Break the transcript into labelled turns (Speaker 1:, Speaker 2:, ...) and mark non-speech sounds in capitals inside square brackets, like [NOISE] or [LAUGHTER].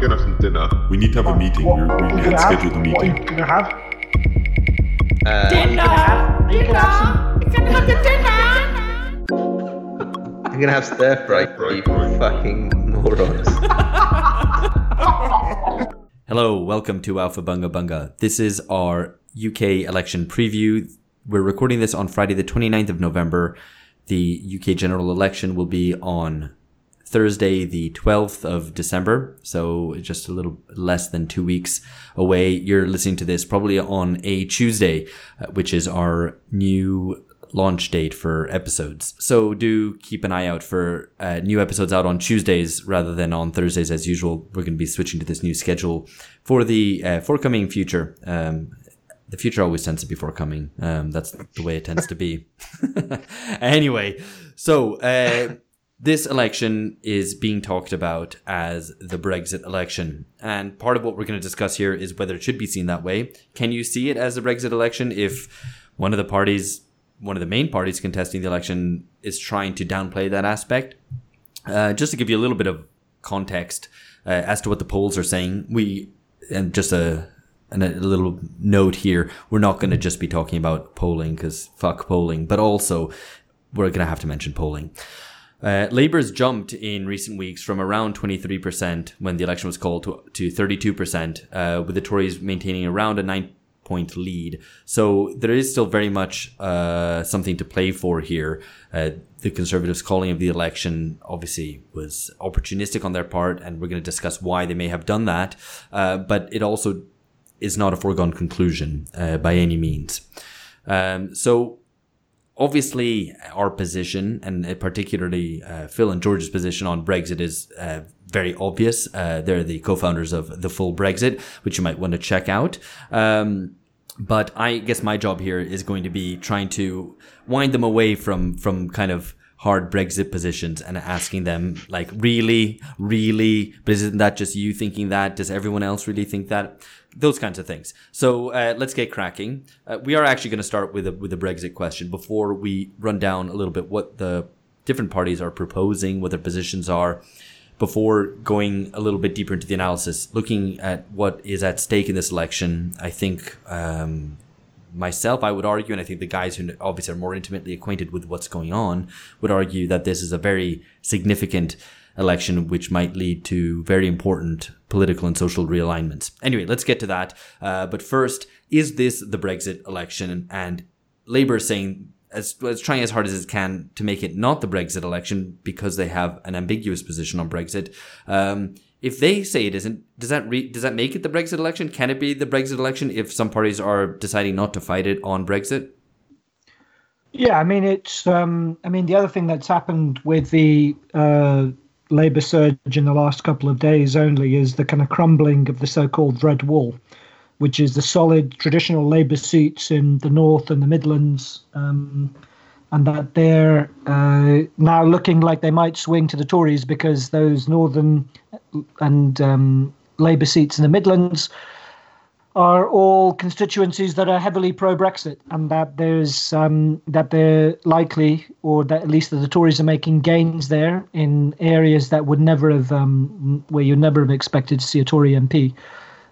Speaker 1: we're gonna have some dinner.
Speaker 2: We need to have a meeting.
Speaker 3: What-
Speaker 2: We,
Speaker 3: what
Speaker 2: we
Speaker 3: you
Speaker 2: had
Speaker 3: gonna have?
Speaker 2: scheduled a
Speaker 3: What are you gonna have?
Speaker 4: Uh,
Speaker 3: Dinner. Are you gonna have some?
Speaker 4: I'm gonna have stir fry, you fucking morons. [LAUGHS]
Speaker 5: Hello, welcome to Aufhebunga Bunga. This is our UK election preview. We're recording this on Friday, the 29th of November. The UK general election will be on Thursday, the 12th of December. So just a little less than two weeks away. You're listening to this probably on a Tuesday, uh, which is our new launch date for episodes. So do keep an eye out for uh, new episodes out on Tuesdays rather than on Thursdays as usual. We're going to be switching to this new schedule for the uh, forthcoming future. Um, the future always tends to be forthcoming. Um, that's the way it tends to be. [LAUGHS] anyway, so uh, this election is being talked about as the Brexit election. And part of what we're going to discuss here is whether it should be seen that way. Can you see it as a Brexit election if one of the parties, one of the main parties contesting the election, is trying to downplay that aspect? Uh, just to give you a little bit of context uh, as to what the polls are saying, we and just a and a little note here: we're not going to just be talking about polling because fuck polling, but also we're going to have to mention polling. Uh, Labour's jumped in recent weeks from around 23% when the election was called to, to 32%, uh, with the Tories maintaining around a nine point lead. So there is still very much uh, something to play for here. Uh, the Conservatives' calling of the election obviously was opportunistic on their part, and we're going to discuss why they may have done that. Uh, but it also is not a foregone conclusion uh, by any means. Um, so obviously our position and uh, particularly uh, Phil and George's position on Brexit is uh, very obvious. Uh, they're the co-founders of the Full Brexit, which you might want to check out. Um, but I guess my job here is going to be trying to wind them away from from kind of hard Brexit positions and asking them like, really, really, but isn't that just you thinking that? Does everyone else really think that? Those kinds of things. So uh, let's get cracking. Uh, we are actually going to start with a with a Brexit question before we run down a little bit what the different parties are proposing, what their positions are, before going a little bit deeper into the analysis. Looking at what is at stake in this election, I think. Um, myself, I would argue, and I think the guys who obviously are more intimately acquainted with what's going on would argue that this is a very significant election, which might lead to very important political and social realignments. Anyway, let's get to that. Uh, but first, is this the Brexit election? And Labour is saying, as, as trying as hard as it can to make it not the Brexit election because they have an ambiguous position on Brexit. Um, if they say it isn't, does that re- does that make it the Brexit election? Can it be the Brexit election if some parties are deciding not to fight it on Brexit?
Speaker 3: Yeah, I mean it's. Um, I mean the other thing that's happened with the uh, Labour surge in the last couple of days only is the kind of crumbling of the so-called red wall, which is the solid traditional Labour seats in the north and the Midlands, um, and that they're uh, now looking like they might swing to the Tories because those northern and um, Labour seats in the Midlands are all constituencies that are heavily pro-Brexit, and that there's um, that they're likely, or that at least that the Tories are making gains there in areas that would never have, um, where you never have expected to see a Tory MP.